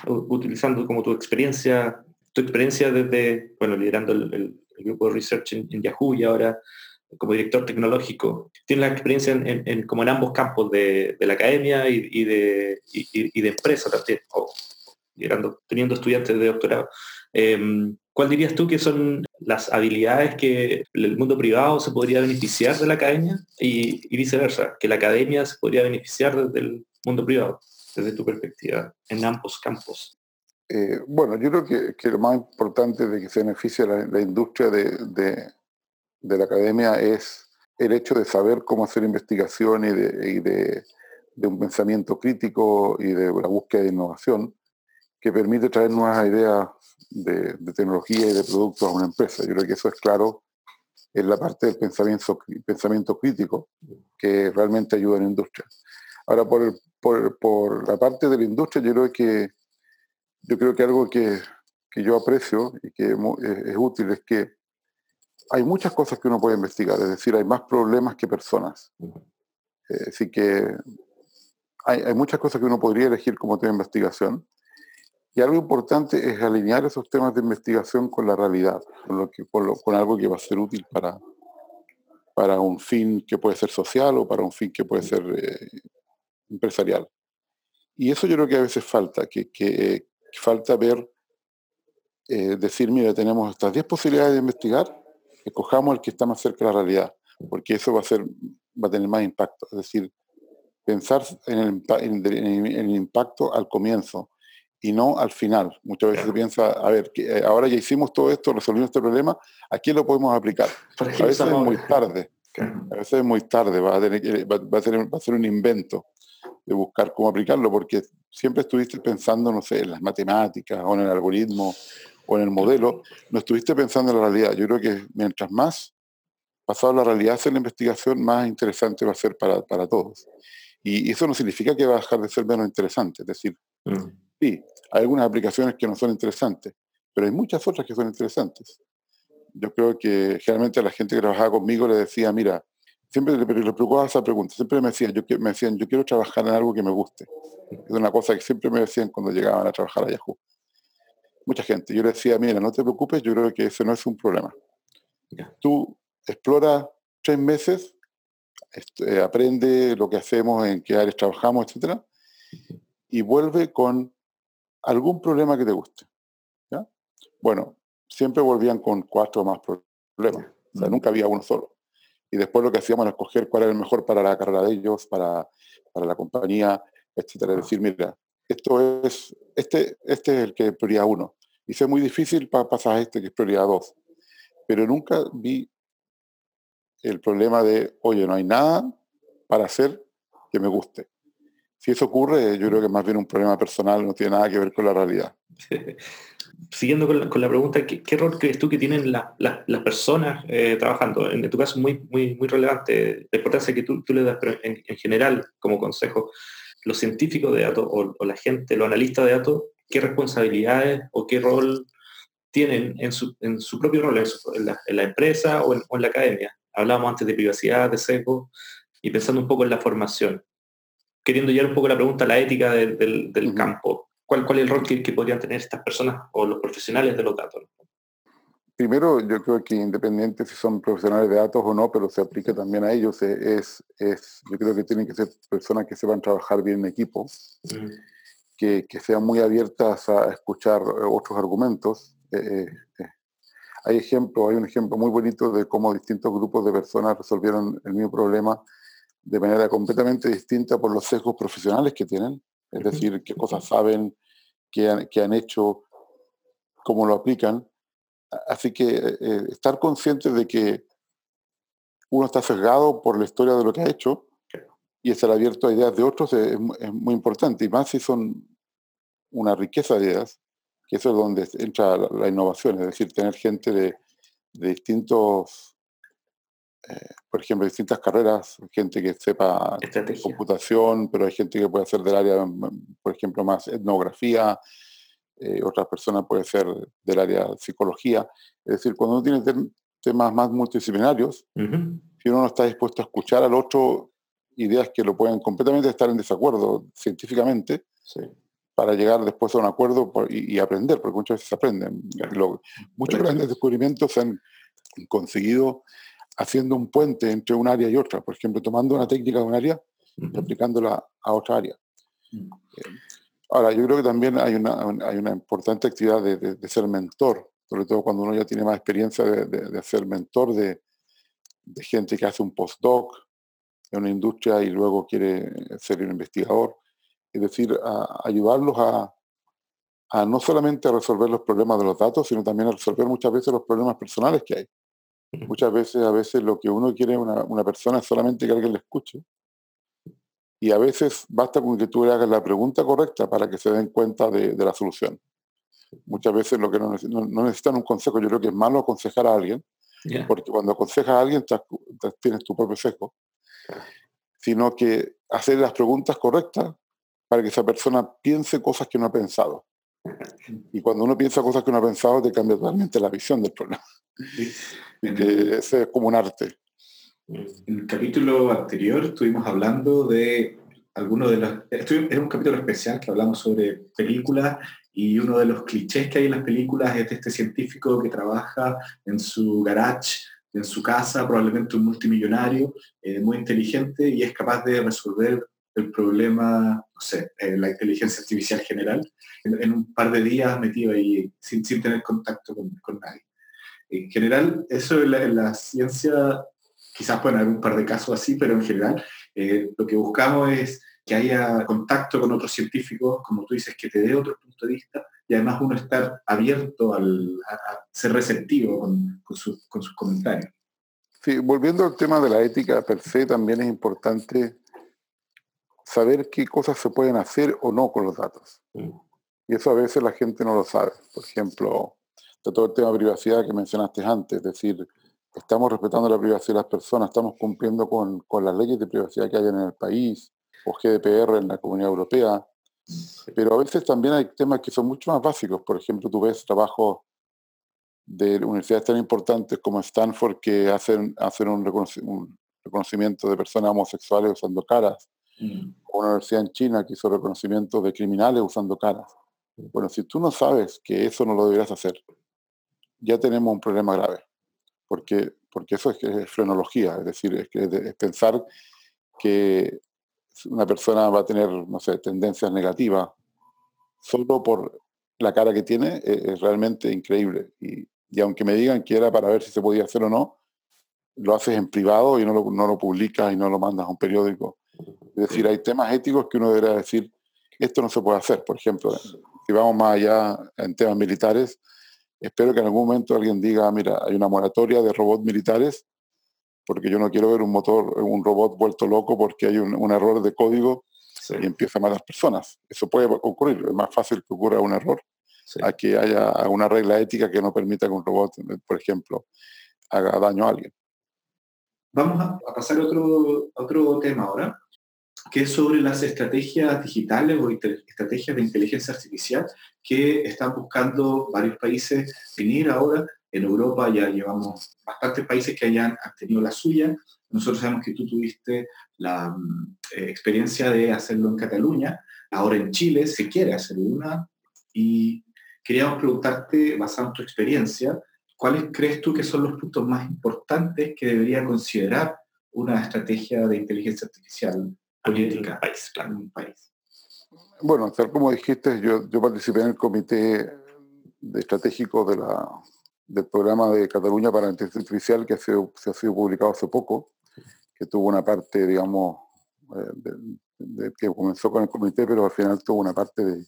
utilizando como tu experiencia, tu experiencia desde, bueno, liderando el, grupo de research en, Yahoo y ahora como director tecnológico, tienes la experiencia en, como en ambos campos de, la academia y, de, y, de empresa también, llegando, teniendo estudiantes de doctorado. Em, ¿Cuál dirías tú que son las habilidades que el mundo privado se podría beneficiar de la academia y, viceversa, que la academia se podría beneficiar del mundo privado, desde tu perspectiva, en ambos campos? Eh, bueno, yo creo que, lo más importante de que se beneficie la, industria de, la academia es el hecho de saber cómo hacer investigación y de, un pensamiento crítico y de la búsqueda de innovación que permite traer nuevas ideas de, tecnología y de productos a una empresa. Yo creo que eso es claro en la parte del pensamiento, pensamiento crítico que realmente ayuda a la industria. Ahora, por, por la parte de la industria, yo creo que yo creo que algo que, yo aprecio y que es, útil es que hay muchas cosas que uno puede investigar, es decir, hay más problemas que personas. así que hay, muchas cosas que uno podría elegir como tema de investigación. Y algo importante es alinear esos temas de investigación con la realidad, con, lo que, con, algo que va a ser útil para, para un fin que puede ser social o para un fin que puede ser eh, empresarial. Y eso yo creo que a veces falta, que, que, falta ver, eh, decir, mira, tenemos estas 10 posibilidades de investigar, escojamos el que está más cerca de la realidad, porque eso va a, ser, va a tener más impacto. Es decir, pensar en el, impacto al comienzo y no al final. Muchas veces se piensa, a ver, que eh, ahora ya hicimos todo esto, resolvimos este problema, ¿a quién lo podemos aplicar? A veces es muy tarde. A veces es muy tarde, va a, tener, va, a ser, va a ser un invento de buscar cómo aplicarlo, porque siempre estuviste pensando, no sé, en las matemáticas o en el algoritmo o en el modelo, no estuviste pensando en la realidad. Yo creo que mientras más pasado la realidad sea la investigación, más interesante va a ser para, para todos. Y eso no significa que va a dejar de ser menos interesante. Es decir, mm. Sí, hay algunas aplicaciones que no son interesantes, pero hay muchas otras que son interesantes. Yo creo que generalmente a la gente que trabajaba conmigo le decía, mira, siempre le, preocupaba esa pregunta, siempre me decían, yo, me decían, yo quiero trabajar en algo que me guste. Es una cosa que siempre me decían cuando llegaban a trabajar a Yahoo. Mucha gente. Yo le decía, mira, no te preocupes, yo creo que ese no es un problema. Tú explora tres meses, este, aprende lo que hacemos, en qué áreas trabajamos, etcétera, y vuelve con algún problema que te guste. Bueno, siempre volvían con cuatro o más problemas. O sea, nunca había uno solo y después lo que hacíamos era escoger cuál era el mejor para la carrera de ellos, para, para la compañía, etcétera. Es decir, mira, esto es, este, este es el que es prioridad uno. Y es muy difícil para pasar a este que es prioridad dos. Pero nunca vi el problema de, oye, no hay nada para hacer que me guste. Si eso ocurre, yo creo que más bien un problema personal, no tiene nada que ver con la realidad. siguiendo con la, pregunta, ¿qué, rol crees tú que tienen las personas eh, trabajando? En, tu caso, muy, muy, muy relevante la importancia que tú, le das, pero en, general, como consejo, los científicos de datos o, la gente, los analistas de datos, ¿qué responsabilidades o qué rol tienen en su, propio rol, en, la, empresa o, en, la academia? Hablábamos antes de privacidad, de sesgo, y pensando un poco en la formación, queriendo llevar un poco la pregunta a la ética del, campo. ¿Cuál, ¿Cuál es el rol que, podrían tener estas personas o los profesionales de los datos? Primero, yo creo que independiente si son profesionales de datos o no, pero se aplica también a ellos, eh, es, es yo creo que tienen que ser personas que sepan trabajar bien en equipo, que, que, sean muy abiertas a escuchar eh, otros argumentos. Eh, hay ejemplo, hay un ejemplo muy bonito de cómo distintos grupos de personas resolvieron el mismo problema de manera completamente distinta por los sesgos profesionales que tienen es decir, qué cosas saben, qué han, hecho, cómo lo aplican. Así que eh, eh, estar consciente de que uno está sesgado por la historia de lo que ha hecho y estar abierto a ideas de otros es, muy importante, y más si son una riqueza de ideas, que eso es donde entra la, innovación, es decir, tener gente de distintos eh, por ejemplo, distintas carreras, gente que sepa computación, pero hay gente que puede hacer del área, mm, por ejemplo, más etnografía, eh, otras personas puede ser del área psicología. Es decir, cuando uno tiene temas más multidisciplinarios, si uno no está dispuesto a escuchar al otro ideas que lo pueden completamente estar en desacuerdo científicamente, para llegar después a un acuerdo y, aprender, porque muchas veces aprenden. muchos grandes descubrimientos se han conseguido haciendo un puente entre un área y otra, por ejemplo, tomando una técnica de un área y aplicándola a otra área. Mm. Eh, Ahora, yo creo que también hay una, hay una importante actividad de, ser mentor, sobre todo cuando uno ya tiene más experiencia de, ser mentor de, gente que hace un postdoc en una industria y luego quiere ser un investigador. Es decir, ayudarlos a, a no solamente a resolver los problemas de los datos, sino también a resolver muchas veces los problemas personales que hay. Muchas veces, a veces lo que uno quiere una, una persona es solamente que alguien le escuche y a veces basta con que tú le hagas la pregunta correcta para que se den cuenta de, la solución. Muchas veces lo que no, necesitan un consejo, yo creo que es malo aconsejar a alguien, porque cuando aconsejas a alguien tienes tu propio sesgo, sino que hacer las preguntas correctas para que esa persona piense cosas que no ha pensado. Y cuando uno piensa cosas que no ha pensado, te cambia totalmente la visión del problema. ese es como un arte. En el capítulo anterior estuvimos hablando de algunos de los... Era un capítulo especial que hablamos sobre películas y uno de los clichés que hay en las películas es de este científico que trabaja en su garage, en su casa, probablemente un multimillonario, eh, muy inteligente y es capaz de resolver el problema, no sé, eh, la inteligencia artificial general, en, un par de días metido ahí sin, sin tener contacto con, con, nadie. En general, eso en la, ciencia quizás pueden haber un par de casos así, pero en general eh, lo que buscamos es que haya contacto con otros científicos, como tú dices, que te dé otro punto de vista y además uno estar abierto al, a, ser receptivo con, sus comentarios. Sí, volviendo al tema de la ética per se, también es importante saber qué cosas se pueden hacer o no con los datos. Mm. Y eso a veces la gente no lo sabe. Por ejemplo, de todo el tema de privacidad que mencionaste antes, es decir, estamos respetando la privacidad de las personas, estamos cumpliendo con, las leyes de privacidad que hay en el país, o GDPR en la Comunidad Europea, pero a veces también hay temas que son mucho más básicos. Por ejemplo, tú ves trabajos de universidades tan importantes como Stanford que hacen, hacen un, reconocimiento de personas homosexuales usando caras, una universidad en China que hizo reconocimiento de criminales usando caras. Bueno, si tú no sabes que eso no lo deberías hacer, ya tenemos un problema grave porque, porque eso es, frenología, es decir, es, que es pensar que una persona va a tener, no sé, tendencias negativas solo por la cara que tiene, e, es, realmente increíble. Y, y, aunque me digan que era para ver si se podía hacer o no, lo haces en privado y no lo, no lo publicas y no lo mandas a un periódico. Es decir, hay temas éticos que uno debería decir, esto no se puede hacer. Por ejemplo, si vamos más allá en temas militares, Espero que en algún momento alguien diga, mira, hay una moratoria de robots militares, porque yo no quiero ver un motor, un robot vuelto loco porque hay un, error de código y empieza a matar personas. Eso puede ocurrir, es más fácil que ocurra un error a que haya una regla ética que no permita que un robot, por ejemplo, haga daño a alguien. Vamos a, pasar a otro, a otro tema ahora, que es sobre las estrategias digitales o estrategias de inteligencia artificial que están buscando varios países venir ahora. En Europa ya llevamos bastantes países que hayan tenido la suya. Nosotros sabemos que tú tuviste la mm, eh, experiencia de hacerlo en Cataluña. Ahora en Chile se quiere hacer una. Y queríamos preguntarte, basado en tu experiencia, ¿cuáles crees tú que son los puntos más importantes que debería considerar una estrategia de inteligencia artificial política país, claro, un país. Bueno, tal como dijiste, yo, yo participé en el comité de estratégico de la, del programa de Cataluña para la inteligencia artificial que se, ha sido publicado hace poco, que tuvo una parte, digamos, eh, de, que comenzó con el comité, pero al final tuvo una parte de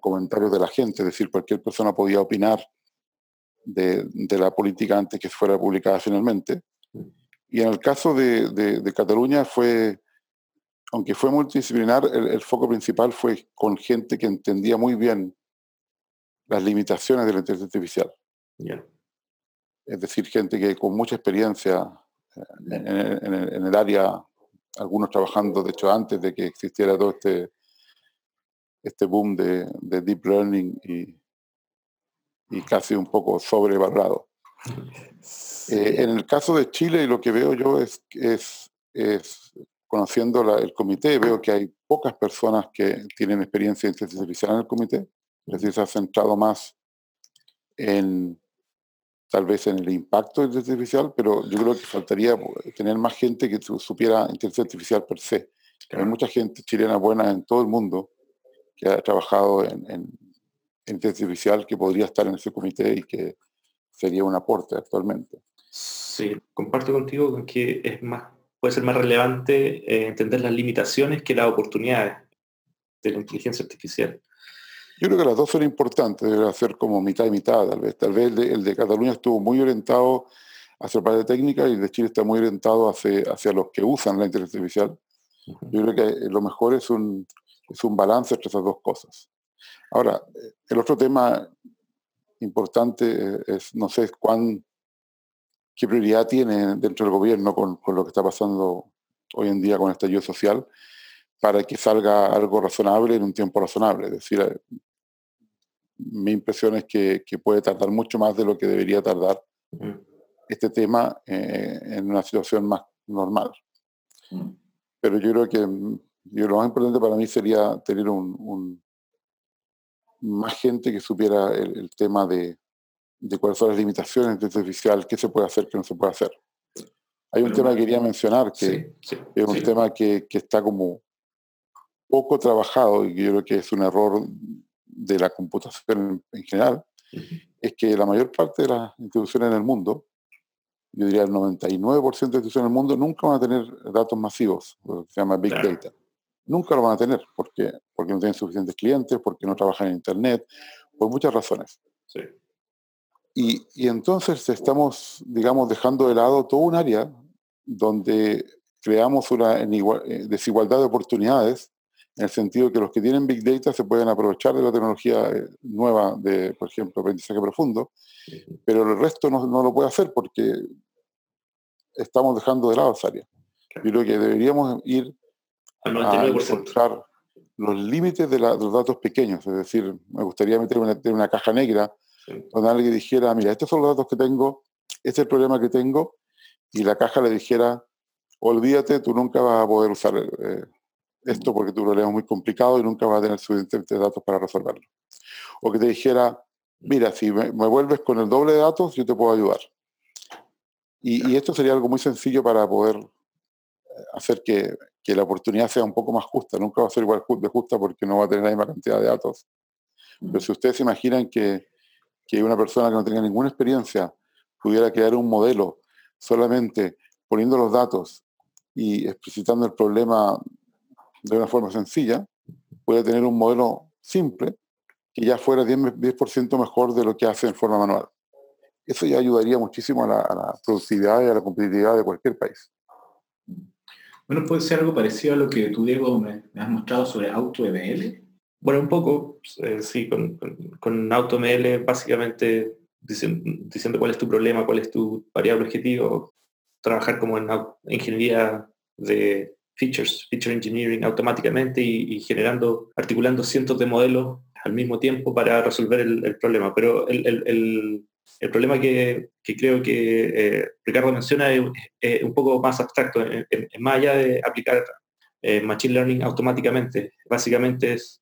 comentarios de la gente, es decir, cualquier persona podía opinar de, de la política antes que fuera publicada finalmente. Y en el caso de, de Cataluña fue aunque fue multidisciplinar, el, foco principal fue con gente que entendía muy bien las limitaciones de la inteligencia artificial. Es decir, gente que con mucha experiencia eh, en, el, área, algunos trabajando, de hecho, antes de que existiera todo este, este boom de, deep learning y, casi un poco sobrevalorado. Eh, en el caso de Chile, lo que veo yo es, es, es conociendo el comité, veo que hay pocas personas que tienen experiencia en inteligencia artificial en el comité. Es decir, se ha centrado más en tal vez en el impacto de inteligencia artificial, pero yo creo que faltaría tener más gente que supiera inteligencia artificial per se. Hay mucha gente chilena buena en todo el mundo que ha trabajado en, en, inteligencia artificial que podría estar en ese comité y que sería un aporte actualmente. Sí, comparto contigo con que es más, puede ser más relevante eh, entender las limitaciones que las oportunidades de la inteligencia artificial. Yo creo que las dos son importantes, debe ser como mitad y mitad, tal vez. Tal vez el de, el de Cataluña estuvo muy orientado hacia la parte técnica y el de Chile está muy orientado hacia, hacia los que usan la inteligencia artificial. Yo creo que lo mejor es un, es un balance entre esas dos cosas. Ahora, el otro tema importante es, no sé cuán, qué prioridad tiene dentro del gobierno con, con lo que está pasando hoy en día con el estallido social para que salga algo razonable en un tiempo razonable. Es decir, mi impresión es que, que puede tardar mucho más de lo que debería tardar este tema eh, en una situación más normal. Pero yo creo que mm, yo, lo más importante para mí sería tener un, un más gente que supiera el, el tema de, de, cuáles son las limitaciones de artificial, qué se puede hacer, qué no se puede hacer. Hay un Pero, tema que quería mencionar, que sí, sí, es un sí. tema que, que, está como poco trabajado y que yo creo que es un error de la computación en, en general, uh -huh. es que la mayor parte de las instituciones en el mundo, yo diría el 99% de instituciones en el mundo, nunca van a tener datos masivos, lo que se llama Big claro. Data nunca lo van a tener, porque, porque no tienen suficientes clientes, porque no trabajan en Internet, por muchas razones. Sí. Y, y, entonces estamos, digamos, dejando de lado todo un área donde creamos una eh, desigualdad de oportunidades, en el sentido que los que tienen Big Data se pueden aprovechar de la tecnología eh, nueva de, por ejemplo, aprendizaje profundo, pero el resto no, no, lo puede hacer porque estamos dejando de lado esa área. Yo creo que deberíamos ir al 99%. A los límites de, la, de, los datos pequeños, es decir, me gustaría meter una, una caja negra sí. donde alguien dijera, mira, estos son los datos que tengo, este es el problema que tengo, y la caja le dijera, olvídate, tú nunca vas a poder usar eh, esto porque tu problema es muy complicado y nunca vas a tener suficientes datos para resolverlo. O que te dijera, mira, si me, me, vuelves con el doble de datos, yo te puedo ayudar. Y, y esto sería algo muy sencillo para poder hacer que, que, la oportunidad sea un poco más justa. Nunca va a ser igual de justa porque no va a tener la misma cantidad de datos. Pero si ustedes se imaginan que, que una persona que no tenga ninguna experiencia pudiera crear un modelo solamente poniendo los datos y explicitando el problema de una forma sencilla, puede tener un modelo simple que ya fuera 10%, 10 mejor de lo que hace en forma manual. Eso ya ayudaría muchísimo a la, a la productividad y a la competitividad de cualquier país. Bueno, puede ser algo parecido a lo que tú, Diego, me, me has mostrado sobre AutoML. Bueno, un poco, eh, sí, con, con, AutoML básicamente diciendo cuál es tu problema, cuál es tu variable objetivo, trabajar como en ingeniería de features, feature engineering automáticamente y, generando, articulando cientos de modelos al mismo tiempo para resolver el, problema. Pero el, el, el problema que, que creo que eh, Ricardo menciona es, un poco más abstracto, es más allá de aplicar eh, Machine Learning automáticamente. Básicamente es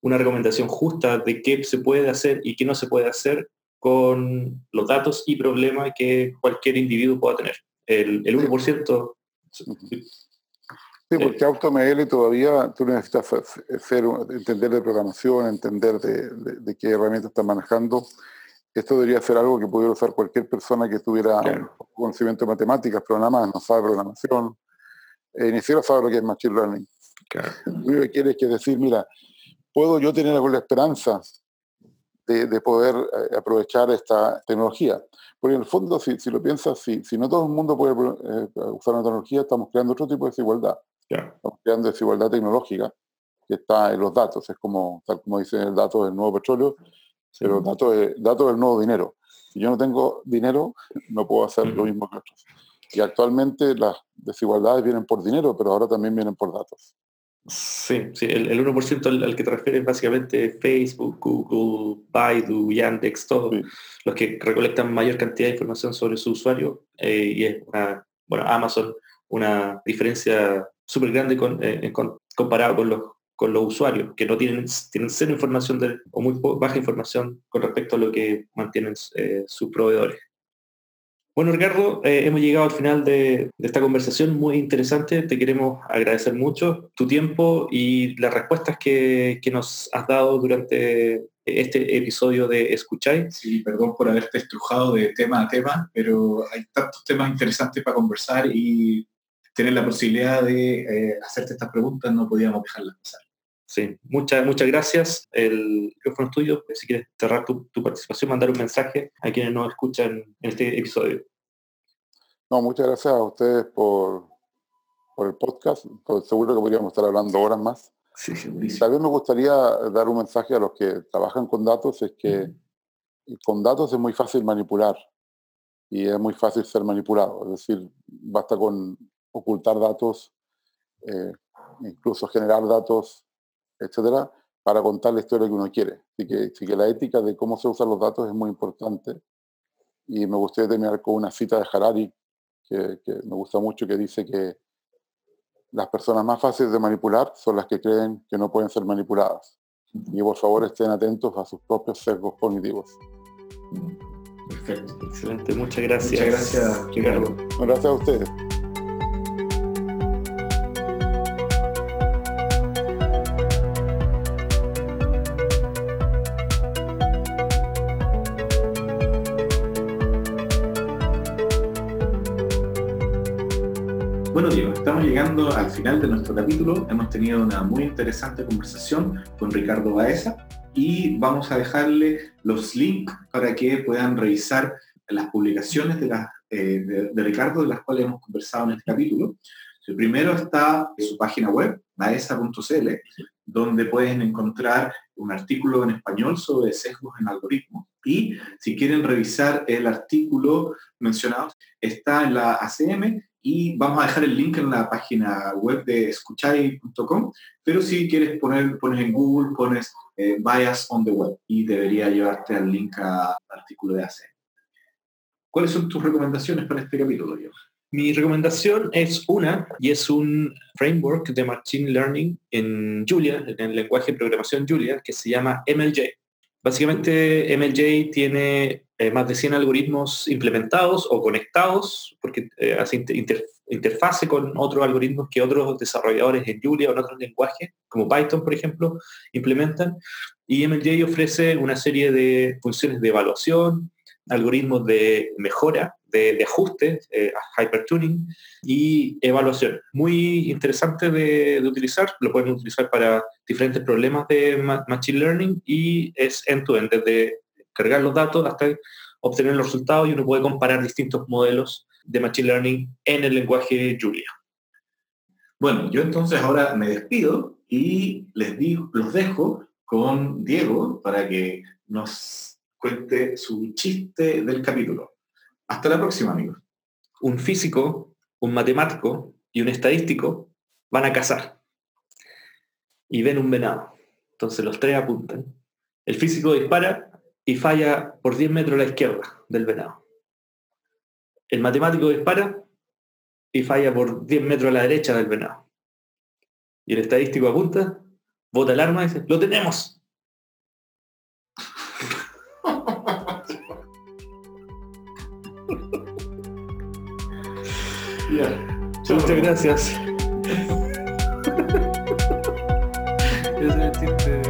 una recomendación justa de qué se puede hacer y qué no se puede hacer con los datos y problemas que cualquier individuo pueda tener. El, el 1%... Sí, porque AutoML todavía tú necesitas entender de programación, entender de, de, de qué herramientas estás manejando esto debería ser algo que pudiera usar cualquier persona que tuviera claro. conocimiento de matemáticas, pero nada más, no sabe programación, eh, ni siquiera sabe lo que es Machine Learning. Claro. Lo único que quiere es que decir, mira, ¿puedo yo tener alguna esperanza de, de poder eh, aprovechar esta tecnología? Porque en el fondo, si, si lo piensas, si, si, no todo el mundo puede eh, usar una tecnología, estamos creando otro tipo de desigualdad. Estamos creando desigualdad tecnológica que está en los datos. Es como, tal como dice el dato del nuevo petróleo, pero datos de, datos del nuevo dinero. Si yo no tengo dinero, no puedo hacer lo mismo que otros. Y actualmente las desigualdades vienen por dinero, pero ahora también vienen por datos. Sí, sí el, el 1% al, al, que te refieres básicamente Facebook, Google, Baidu, Yandex, todos sí. los que recolectan mayor cantidad de información sobre su usuario eh, y es una, bueno, Amazon una diferencia súper grande con, eh, con, comparado con los con los usuarios, que no tienen, tienen cero información de, o muy baja información con respecto a lo que mantienen eh, sus proveedores. Bueno, Ricardo, eh, hemos llegado al final de, esta conversación muy interesante. Te queremos agradecer mucho tu tiempo y las respuestas que, nos has dado durante este episodio de Escucháis. Sí, perdón por haberte estrujado de tema a tema, pero hay tantos temas interesantes para conversar y tener la posibilidad de eh, hacerte estas preguntas no podíamos dejarlas pasar. Sí, muchas, muchas gracias. El micrófono es tuyo. Si quieres cerrar tu, participación, mandar un mensaje a quienes nos escuchan en este episodio. No, muchas gracias a ustedes por, por el podcast. seguro que podríamos estar hablando horas más. Sí, También me gustaría dar un mensaje a los que trabajan con datos, es que con datos es muy fácil manipular y es muy fácil ser manipulado. Es decir, basta con ocultar datos, eh, incluso generar datos etcétera, para contar la historia que uno quiere. Así que, que la ética de cómo se usan los datos es muy importante. Y me gustaría terminar con una cita de Harari, que, que me gusta mucho, que dice que las personas más fáciles de manipular son las que creen que no pueden ser manipuladas. Y por favor estén atentos a sus propios sesgos cognitivos. Perfecto, excelente. Muchas gracias. Muchas gracias, Ricardo. Gracias a ustedes. Llegando al final de nuestro capítulo. Hemos tenido una muy interesante conversación con Ricardo Baeza y vamos a dejarle los links para que puedan revisar las publicaciones de, eh, de, Ricardo, de las cuales hemos conversado en este capítulo. El primero está en su página web, baeza.cl, donde pueden encontrar un artículo en español sobre sesgos en algoritmos. Y si quieren revisar el artículo mencionado, está en la ACM y vamos a dejar el link en la página web de escuchay.com, pero si quieres poner, pones en Google, pones eh, Bias on the Web y debería llevarte al link al artículo de AC. ¿Cuáles son tus recomendaciones para este capítulo, Diego? Mi recomendación es una, y es un framework de Machine Learning en Julia, en el lenguaje de programación Julia, que se llama MLJ. Básicamente MLJ tiene eh, más de 100 algoritmos implementados o conectados, porque eh, hace interfase con otros algoritmos que otros desarrolladores en Julia o en otros lenguajes, como Python, por ejemplo, implementan. Y MLJ ofrece una serie de funciones de evaluación, algoritmos de mejora, de, ajuste, eh, hypertuning y evaluación. Muy interesante de, utilizar, lo pueden utilizar para diferentes problemas de Machine Learning y es end-to-end, desde cargar los datos hasta obtener los resultados y uno puede comparar distintos modelos de Machine Learning en el lenguaje Julia. Bueno, yo entonces ahora me despido y les digo, los dejo con Diego para que nos cuente su chiste del capítulo. Hasta la próxima, amigos. Un físico, un matemático y un estadístico van a cazar y ven un venado. Entonces los tres apuntan. El físico dispara y falla por 10 metros a la izquierda del venado. El matemático dispara y falla por 10 metros a la derecha del venado. Y el estadístico apunta, bota el arma y dice, ¡lo tenemos! Muchas gracias.